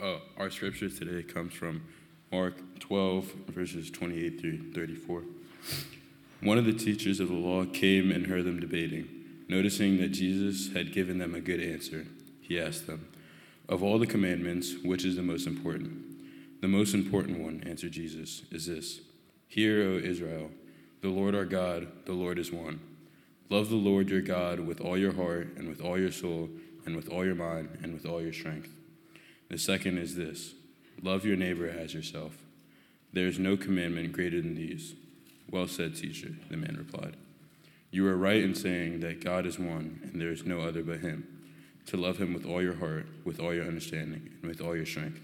Uh, our scripture today comes from Mark 12, verses 28 through 34. One of the teachers of the law came and heard them debating. Noticing that Jesus had given them a good answer, he asked them, Of all the commandments, which is the most important? The most important one, answered Jesus, is this Hear, O Israel, the Lord our God, the Lord is one. Love the Lord your God with all your heart, and with all your soul, and with all your mind, and with all your strength. The second is this love your neighbor as yourself. There is no commandment greater than these. Well said, teacher, the man replied. You are right in saying that God is one, and there is no other but Him. To love Him with all your heart, with all your understanding, and with all your strength.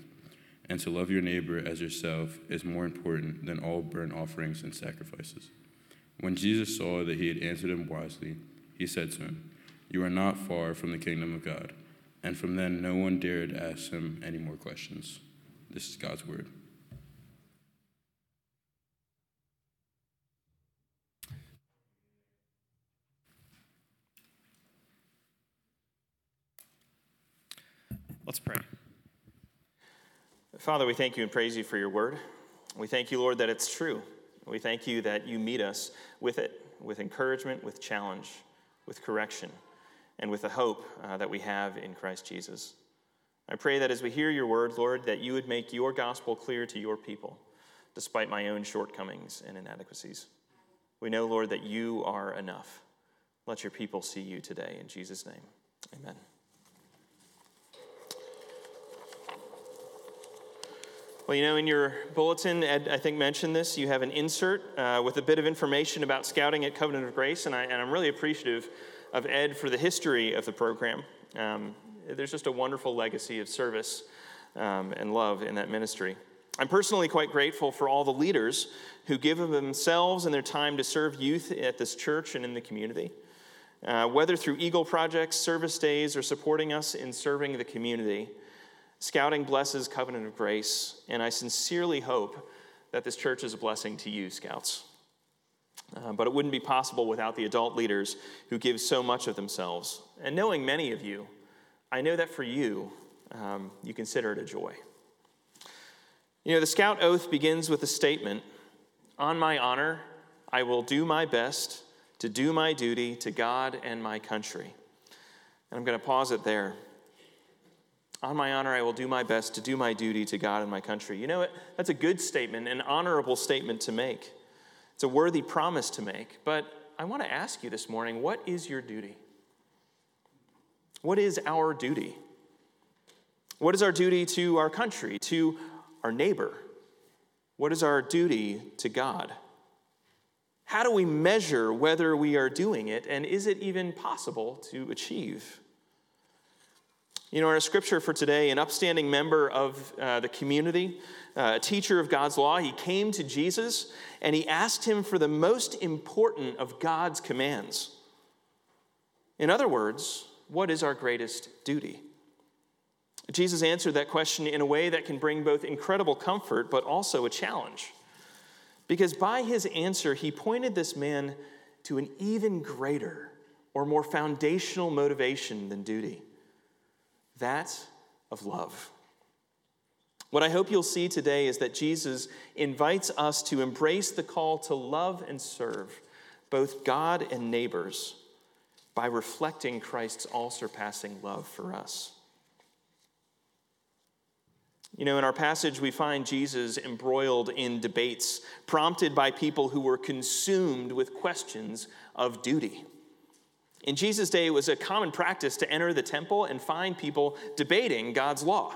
And to love your neighbor as yourself is more important than all burnt offerings and sacrifices. When Jesus saw that he had answered him wisely, he said to him, You are not far from the kingdom of God. And from then, no one dared ask him any more questions. This is God's word. Let's pray. Father, we thank you and praise you for your word. We thank you, Lord, that it's true. We thank you that you meet us with it, with encouragement, with challenge, with correction, and with the hope uh, that we have in Christ Jesus. I pray that as we hear your word, Lord, that you would make your gospel clear to your people, despite my own shortcomings and inadequacies. We know, Lord, that you are enough. Let your people see you today. In Jesus' name, amen. Well, you know, in your bulletin, Ed, I think, mentioned this. You have an insert uh, with a bit of information about scouting at Covenant of Grace, and, I, am really appreciative of Ed for the history of the program. Um, there's just a wonderful legacy of service um, and love in that ministry. I'm personally quite grateful for all the leaders who give of themselves and their time to serve youth at this church and in the community. Uh, whether through Eagle projects, service days, or supporting us in serving the community, Scouting blesses Covenant of Grace, and I sincerely hope that this church is a blessing to you, Scouts. Uh, but it wouldn't be possible without the adult leaders who give so much of themselves. And knowing many of you, I know that for you, um, you consider it a joy. You know, the Scout oath begins with a statement On my honor, I will do my best to do my duty to God and my country. And I'm going to pause it there. On my honor, I will do my best to do my duty to God and my country. You know? That's a good statement, an honorable statement to make. It's a worthy promise to make. But I want to ask you this morning what is your duty? What is our duty? What is our duty to our country, to our neighbor? What is our duty to God? How do we measure whether we are doing it, and is it even possible to achieve? You know, in our scripture for today, an upstanding member of uh, the community, uh, a teacher of God's law, he came to Jesus and he asked him for the most important of God's commands. In other words, what is our greatest duty? Jesus answered that question in a way that can bring both incredible comfort but also a challenge. Because by his answer, he pointed this man to an even greater or more foundational motivation than duty that of love. What I hope you'll see today is that Jesus invites us to embrace the call to love and serve both God and neighbors by reflecting Christ's all surpassing love for us. You know, in our passage, we find Jesus embroiled in debates prompted by people who were consumed with questions of duty. In Jesus' day, it was a common practice to enter the temple and find people debating God's law.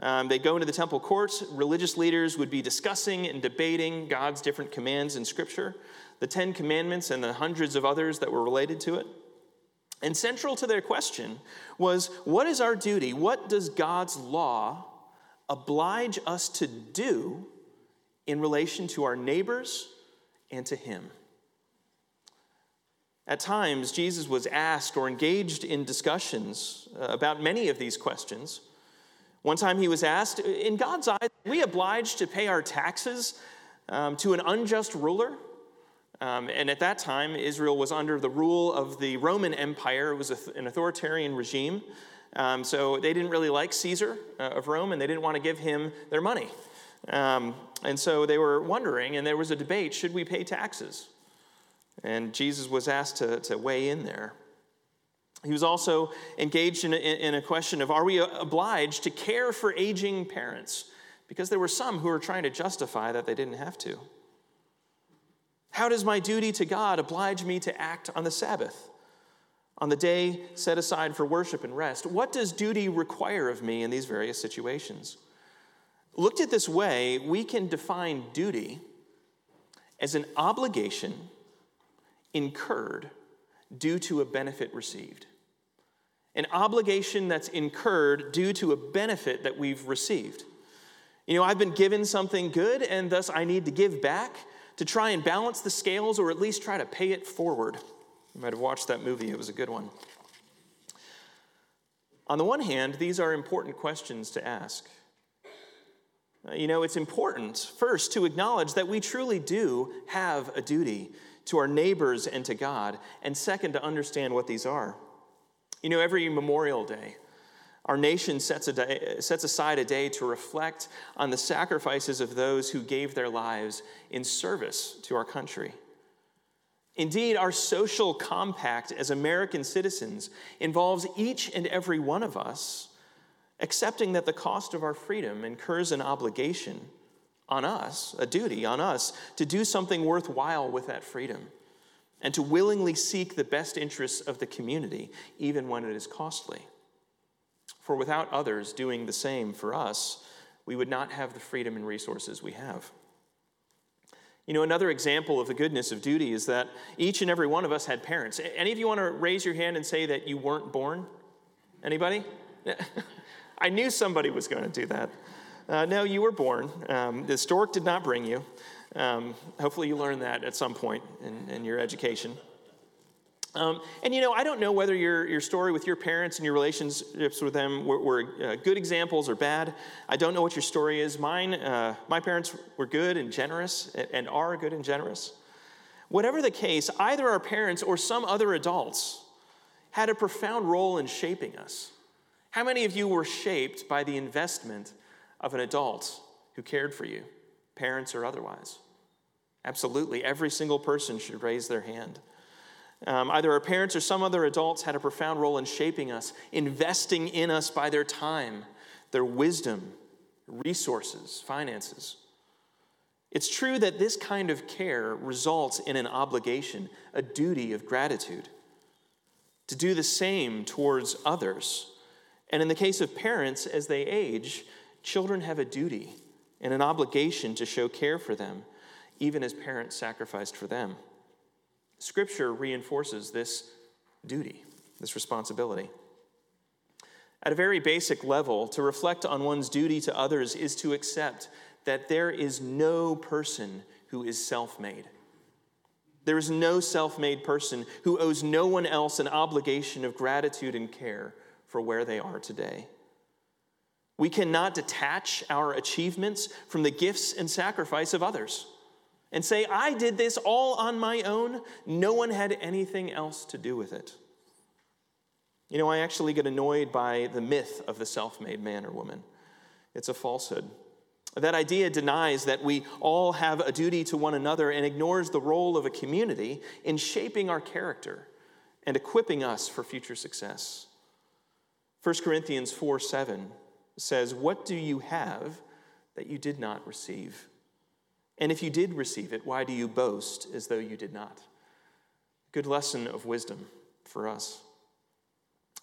Um, they'd go into the temple courts. Religious leaders would be discussing and debating God's different commands in Scripture, the Ten Commandments, and the hundreds of others that were related to it. And central to their question was what is our duty? What does God's law oblige us to do in relation to our neighbors and to Him? At times, Jesus was asked or engaged in discussions uh, about many of these questions. One time he was asked, In God's eyes, are we obliged to pay our taxes um, to an unjust ruler? Um, and at that time, Israel was under the rule of the Roman Empire. It was an authoritarian regime. Um, so they didn't really like Caesar uh, of Rome, and they didn't want to give him their money. Um, and so they were wondering, and there was a debate should we pay taxes? And Jesus was asked to, to weigh in there. He was also engaged in a, in a question of are we obliged to care for aging parents? Because there were some who were trying to justify that they didn't have to. How does my duty to God oblige me to act on the Sabbath, on the day set aside for worship and rest? What does duty require of me in these various situations? Looked at this way, we can define duty as an obligation incurred due to a benefit received. An obligation that's incurred due to a benefit that we've received. You know, I've been given something good, and thus I need to give back to try and balance the scales or at least try to pay it forward. You might have watched that movie, it was a good one. On the one hand, these are important questions to ask. You know, it's important, first, to acknowledge that we truly do have a duty to our neighbors and to God, and second, to understand what these are. You know, every Memorial Day, our nation sets, a day, sets aside a day to reflect on the sacrifices of those who gave their lives in service to our country. Indeed, our social compact as American citizens involves each and every one of us accepting that the cost of our freedom incurs an obligation on us, a duty on us, to do something worthwhile with that freedom and to willingly seek the best interests of the community, even when it is costly. For without others doing the same for us, we would not have the freedom and resources we have. You know, another example of the goodness of duty is that each and every one of us had parents. Any of you want to raise your hand and say that you weren't born? Anybody? I knew somebody was going to do that. Uh, no, you were born. Um, the stork did not bring you. Um, hopefully, you learned that at some point in, in your education. Um, and you know, I don't know whether your, your story with your parents and your relationships with them were, were uh, good examples or bad. I don't know what your story is. Mine, uh, my parents were good and generous and are good and generous. Whatever the case, either our parents or some other adults had a profound role in shaping us. How many of you were shaped by the investment of an adult who cared for you, parents or otherwise? Absolutely. Every single person should raise their hand. Um, either our parents or some other adults had a profound role in shaping us, investing in us by their time, their wisdom, resources, finances. It's true that this kind of care results in an obligation, a duty of gratitude, to do the same towards others and in the case of parents, as they age, children have a duty and an obligation to show care for them, even as parents sacrificed for them. Scripture reinforces this duty, this responsibility. At a very basic level, to reflect on one's duty to others is to accept that there is no person who is self made. There is no self made person who owes no one else an obligation of gratitude and care for where they are today. We cannot detach our achievements from the gifts and sacrifice of others and say, I did this all on my own. No one had anything else to do with it. You know, I actually get annoyed by the myth of the self made man or woman. It's a falsehood. That idea denies that we all have a duty to one another and ignores the role of a community in shaping our character and equipping us for future success. 1 Corinthians 4 7 says, What do you have that you did not receive? And if you did receive it, why do you boast as though you did not? Good lesson of wisdom for us.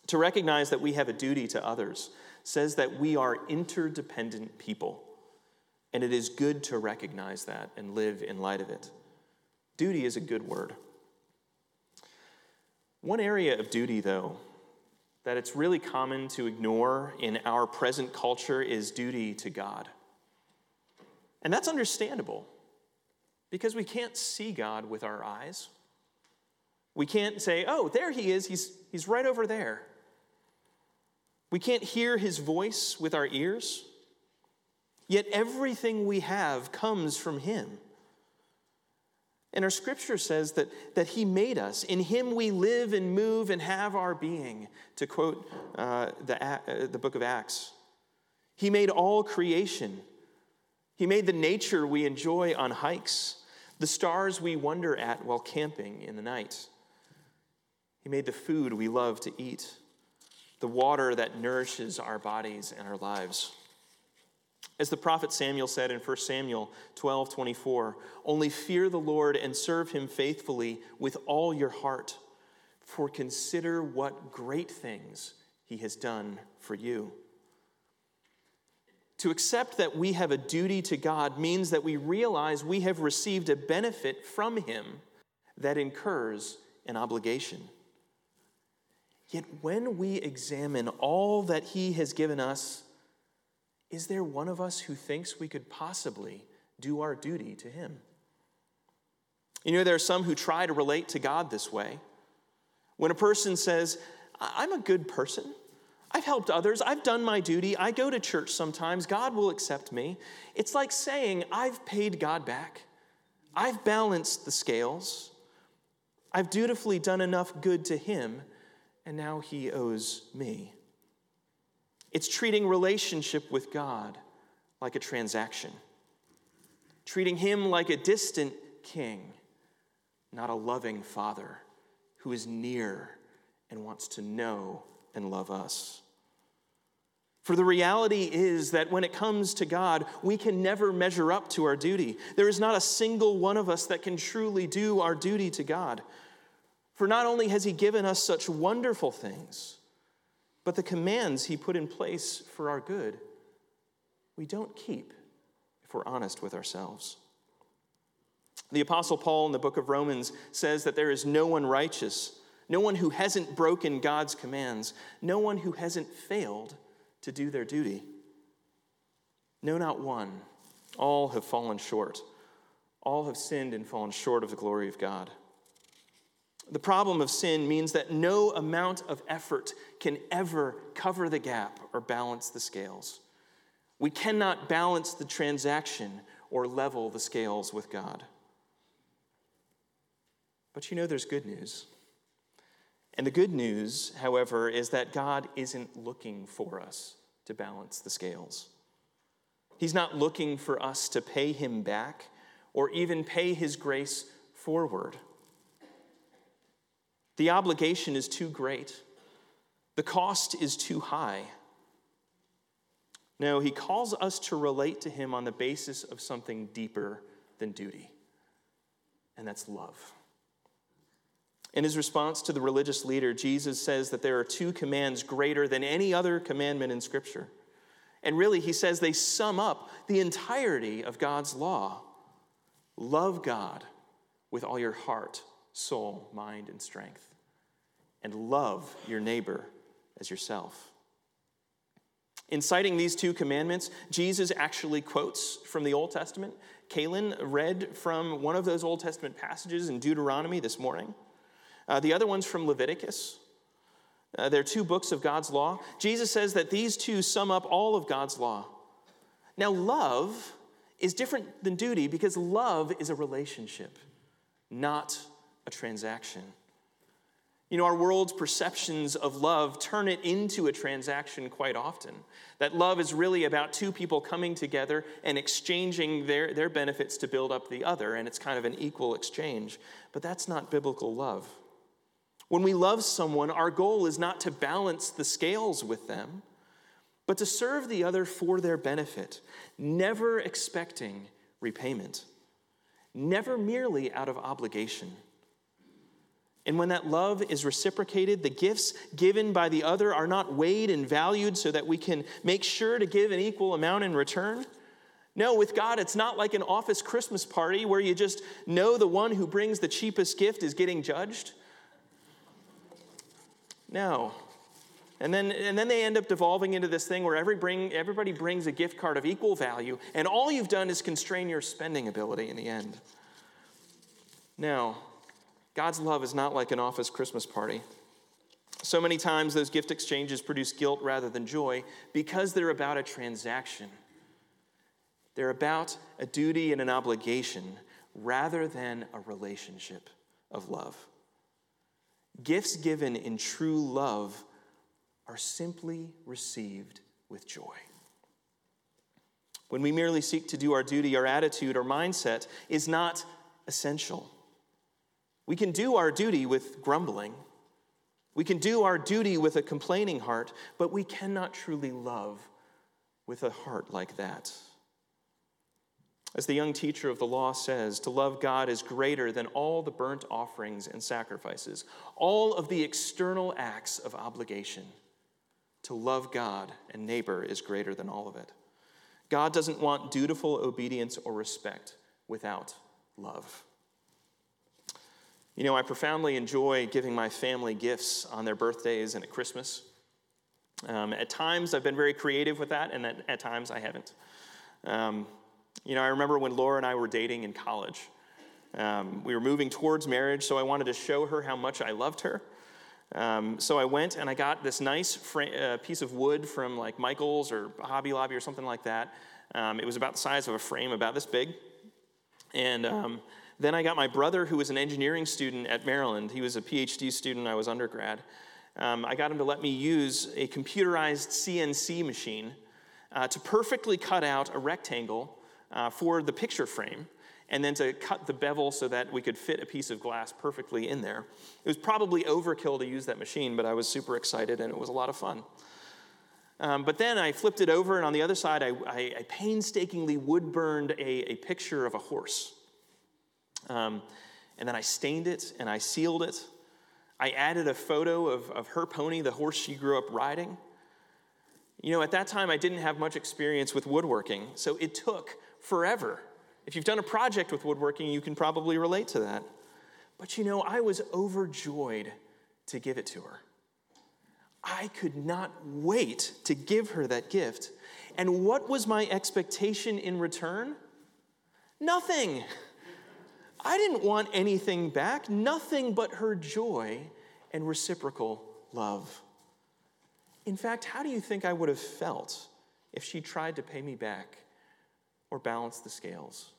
To recognize that we have a duty to others says that we are interdependent people, and it is good to recognize that and live in light of it. Duty is a good word. One area of duty, though, that it's really common to ignore in our present culture is duty to God. And that's understandable because we can't see God with our eyes. We can't say, oh, there he is, he's, he's right over there. We can't hear his voice with our ears. Yet everything we have comes from him. And our scripture says that, that He made us. In Him we live and move and have our being, to quote uh, the, uh, the book of Acts. He made all creation. He made the nature we enjoy on hikes, the stars we wonder at while camping in the night. He made the food we love to eat, the water that nourishes our bodies and our lives. As the prophet Samuel said in 1 Samuel 12 24, only fear the Lord and serve him faithfully with all your heart, for consider what great things he has done for you. To accept that we have a duty to God means that we realize we have received a benefit from him that incurs an obligation. Yet when we examine all that he has given us, is there one of us who thinks we could possibly do our duty to Him? You know, there are some who try to relate to God this way. When a person says, I'm a good person, I've helped others, I've done my duty, I go to church sometimes, God will accept me. It's like saying, I've paid God back, I've balanced the scales, I've dutifully done enough good to Him, and now He owes me. It's treating relationship with God like a transaction, treating Him like a distant king, not a loving father who is near and wants to know and love us. For the reality is that when it comes to God, we can never measure up to our duty. There is not a single one of us that can truly do our duty to God. For not only has He given us such wonderful things, but the commands he put in place for our good, we don't keep if we're honest with ourselves. The Apostle Paul in the book of Romans says that there is no one righteous, no one who hasn't broken God's commands, no one who hasn't failed to do their duty. No, not one. All have fallen short. All have sinned and fallen short of the glory of God. The problem of sin means that no amount of effort can ever cover the gap or balance the scales. We cannot balance the transaction or level the scales with God. But you know, there's good news. And the good news, however, is that God isn't looking for us to balance the scales. He's not looking for us to pay him back or even pay his grace forward. The obligation is too great, the cost is too high. No, he calls us to relate to him on the basis of something deeper than duty, and that's love. In his response to the religious leader, Jesus says that there are two commands greater than any other commandment in Scripture. And really, he says they sum up the entirety of God's law love God with all your heart, soul, mind, and strength and love your neighbor as yourself. In citing these two commandments, Jesus actually quotes from the Old Testament. Kaylin read from one of those Old Testament passages in Deuteronomy this morning. Uh, the other one's from Leviticus. Uh, they're two books of God's law. Jesus says that these two sum up all of God's law. Now, love is different than duty because love is a relationship, not a transaction. You know, our world's perceptions of love turn it into a transaction quite often. That love is really about two people coming together and exchanging their, their benefits to build up the other, and it's kind of an equal exchange. But that's not biblical love. When we love someone, our goal is not to balance the scales with them, but to serve the other for their benefit, never expecting repayment, never merely out of obligation. And when that love is reciprocated, the gifts given by the other are not weighed and valued so that we can make sure to give an equal amount in return. No, with God, it's not like an office Christmas party where you just know the one who brings the cheapest gift is getting judged. No. And then, and then they end up devolving into this thing where every bring, everybody brings a gift card of equal value, and all you've done is constrain your spending ability in the end. Now, God's love is not like an office Christmas party. So many times those gift exchanges produce guilt rather than joy because they're about a transaction. They're about a duty and an obligation rather than a relationship of love. Gifts given in true love are simply received with joy. When we merely seek to do our duty, our attitude, our mindset is not essential. We can do our duty with grumbling. We can do our duty with a complaining heart, but we cannot truly love with a heart like that. As the young teacher of the law says, to love God is greater than all the burnt offerings and sacrifices, all of the external acts of obligation. To love God and neighbor is greater than all of it. God doesn't want dutiful obedience or respect without love. You know, I profoundly enjoy giving my family gifts on their birthdays and at Christmas. Um, at times, I've been very creative with that, and at, at times, I haven't. Um, you know, I remember when Laura and I were dating in college. Um, we were moving towards marriage, so I wanted to show her how much I loved her. Um, so I went and I got this nice fra- uh, piece of wood from like Michael's or Hobby Lobby or something like that. Um, it was about the size of a frame, about this big. And um, then I got my brother, who was an engineering student at Maryland. He was a PhD student, I was undergrad. Um, I got him to let me use a computerized CNC machine uh, to perfectly cut out a rectangle uh, for the picture frame and then to cut the bevel so that we could fit a piece of glass perfectly in there. It was probably overkill to use that machine, but I was super excited and it was a lot of fun. Um, but then I flipped it over, and on the other side, I, I, I painstakingly wood burned a, a, picture of a horse. Um, and then I stained it and I sealed it. I added a photo of, of her pony, the horse she grew up riding. You know, at that time, I didn't have much experience with woodworking, so it took forever if you've done a project with woodworking, you can probably relate to that. But you know, I was overjoyed to give it to her. I could not wait to give her that gift. And what was my expectation in return? Nothing. I didn't want anything back, nothing but her joy and reciprocal love. In fact, how do you think I would have felt if she tried to pay me back or balance the scales?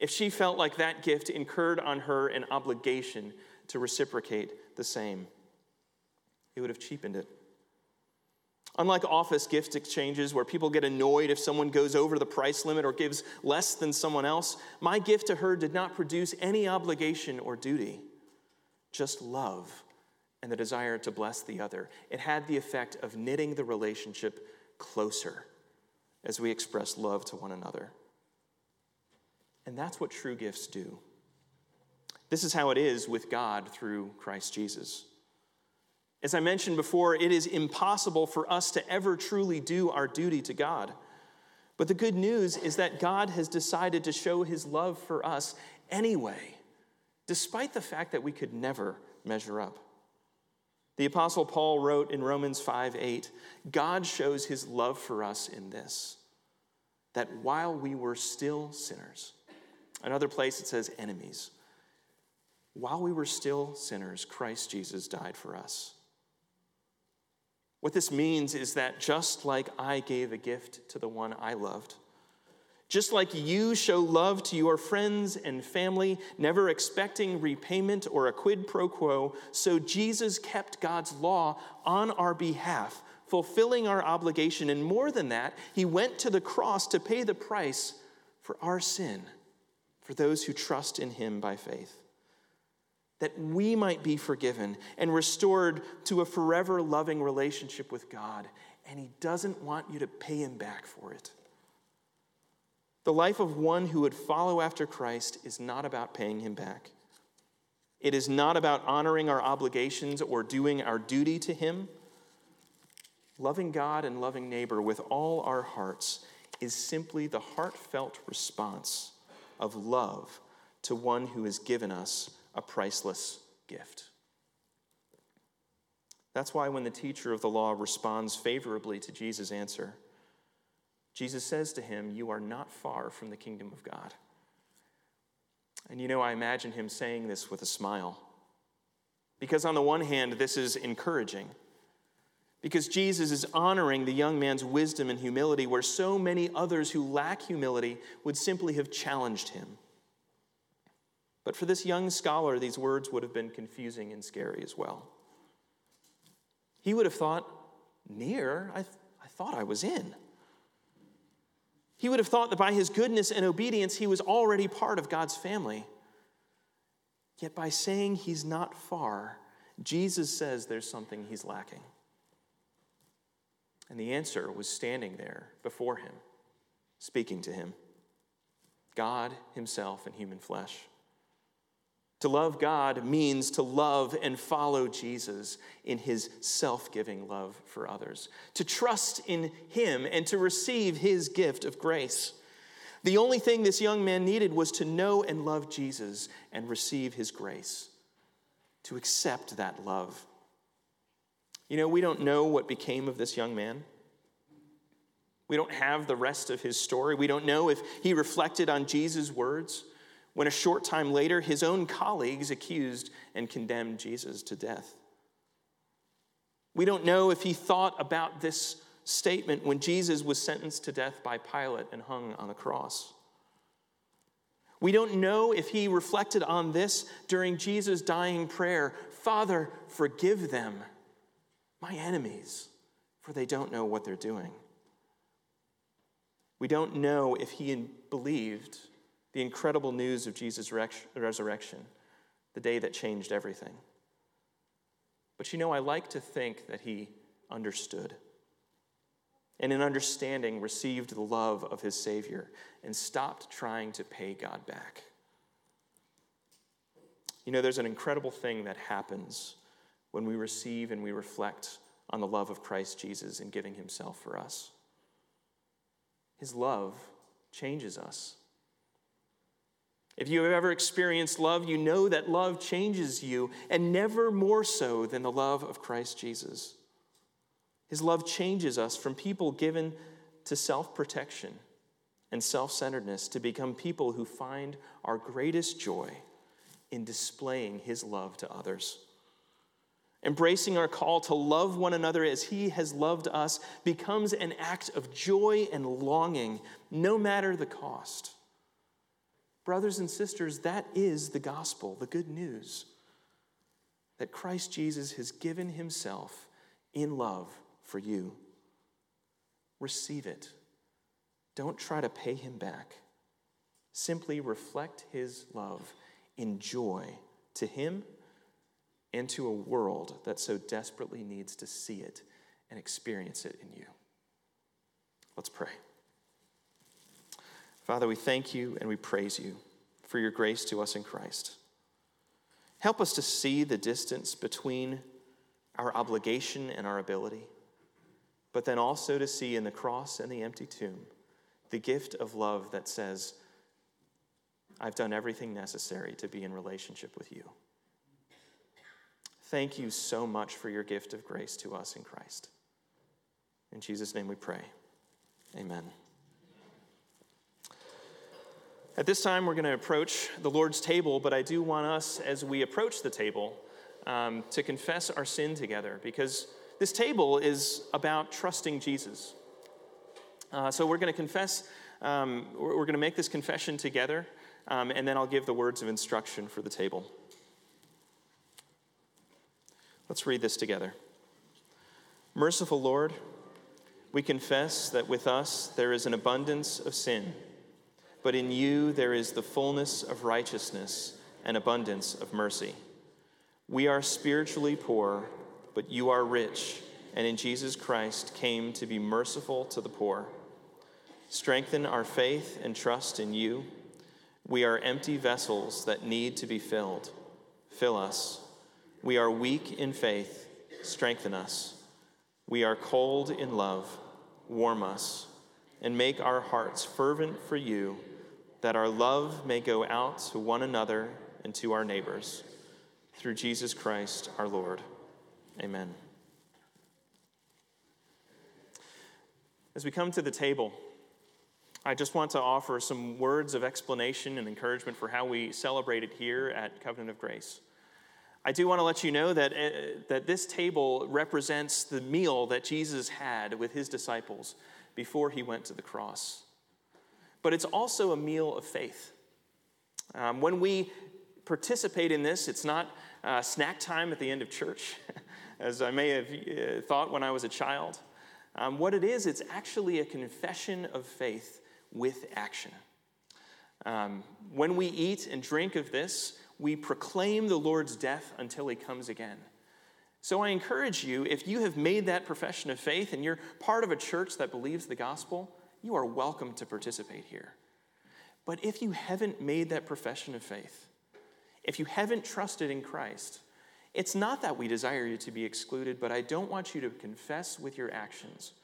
if she felt like that gift incurred on her an obligation to reciprocate the same. It would have cheapened it. Unlike office gift exchanges where people get annoyed if someone goes over the price limit or gives less than someone else, my gift to her did not produce any obligation or duty, just love and the desire to bless the other. It had the effect of knitting the relationship closer as we express love to one another. And that's what true gifts do. This is how it is with God through Christ Jesus. As I mentioned before, it is impossible for us to ever truly do our duty to God. But the good news is that God has decided to show his love for us anyway, despite the fact that we could never measure up. The Apostle Paul wrote in Romans 5 8, God shows his love for us in this, that while we were still sinners, Another place it says enemies. While we were still sinners, Christ Jesus died for us. What this means is that just like I gave a gift to the one I loved, just like you show love to your friends and family, never expecting repayment or a quid pro quo, so Jesus kept God's law on our behalf, fulfilling our obligation. And more than that, he went to the cross to pay the price for our sin for those who trust in him by faith, that we might be forgiven and restored to a forever loving relationship with God. And he doesn't want you to pay him back for it. The life of one who would follow after Christ is not about paying him back. It is not about honoring our obligations or doing our duty to him. Loving God and loving neighbor with all our hearts is simply the heartfelt response of love to one who has given us a priceless gift. That's why when the teacher of the law responds favorably to Jesus' answer, Jesus says to him, You are not far from the kingdom of God. And you know, I imagine him saying this with a smile. Because on the one hand, this is encouraging because Jesus is honoring the young man's wisdom and humility, where so many others who lack humility would simply have challenged him. But for this young scholar, these words would have been confusing and scary as well. He would have thought, Near? I, th- I thought I was in. He would have thought that by his goodness and obedience, he was already part of God's family. Yet by saying he's not far, Jesus says there's something he's lacking. And the answer was standing there before him, speaking to him God Himself in human flesh. To love God means to love and follow Jesus in his self giving love for others, to trust in him and to receive his gift of grace. The only thing this young man needed was to know and love Jesus and receive his grace, to accept that love. You know, we don't know what became of this young man. We don't have the rest of his story. We don't know if he reflected on Jesus' words when a short time later his own colleagues accused and condemned Jesus to death. We don't know if he thought about this statement when Jesus was sentenced to death by Pilate and hung on the cross. We don't know if he reflected on this during Jesus' dying prayer Father, forgive them, my enemies, for they don't know what they're doing. We don't know if he believed the incredible news of Jesus' resurrection, the day that changed everything. But you know, I like to think that he understood. And in understanding, received the love of his Savior and stopped trying to pay God back. You know, there's an incredible thing that happens when we receive and we reflect on the love of Christ Jesus in giving himself for us. His love changes us. If you have ever experienced love, you know that love changes you, and never more so than the love of Christ Jesus. His love changes us from people given to self protection and self centeredness to become people who find our greatest joy in displaying His love to others. Embracing our call to love one another as He has loved us becomes an act of joy and longing, no matter the cost. Brothers and sisters, that is the gospel, the good news that Christ Jesus has given himself in love for you. Receive it. Don't try to pay him back. Simply reflect his love in joy to him and to a world that so desperately needs to see it and experience it in you. Let's pray. Father, we thank you and we praise you for your grace to us in Christ. Help us to see the distance between our obligation and our ability, but then also to see in the cross and the empty tomb the gift of love that says, I've done everything necessary to be in relationship with you. Thank you so much for your gift of grace to us in Christ. In Jesus' name we pray. Amen. At this time, we're going to approach the Lord's table, but I do want us, as we approach the table, um, to confess our sin together because this table is about trusting Jesus. Uh, so we're going to confess, um, we're going to make this confession together, um, and then I'll give the words of instruction for the table. Let's read this together. Merciful Lord, we confess that with us there is an abundance of sin but in you there is the fullness of righteousness and abundance of mercy. We are spiritually poor, but you are rich, and in Jesus Christ came to be merciful to the poor. Strengthen our faith and trust in you. We are empty vessels that need to be filled. Fill us. We are weak in faith. Strengthen us. We are cold in love. Warm us. And make our hearts fervent for you that our love may go out to one another and to our neighbors. Through Jesus Christ our Lord. Amen. As we come to the table, I just want to offer some words of explanation and encouragement for how we celebrate it here at Covenant of Grace. I do want to let you know that, uh, that this table represents the meal that Jesus had with his disciples before he went to the cross but it's also a meal of faith. Um, when we participate in this. It's not uh, snack time at the end of church, as I may have uh, thought when I was a child. Um, what it is, it's actually a confession of faith with action. Um, when we eat and drink of this, we proclaim the Lord's death until he comes again. So I encourage you, if you have made that profession of faith and you're part of a church that believes the gospel, you are welcome to participate here. But if you haven't made that profession of faith, if you haven't trusted in Christ, it's not that we desire you to be excluded, but I don't want you to confess with your actions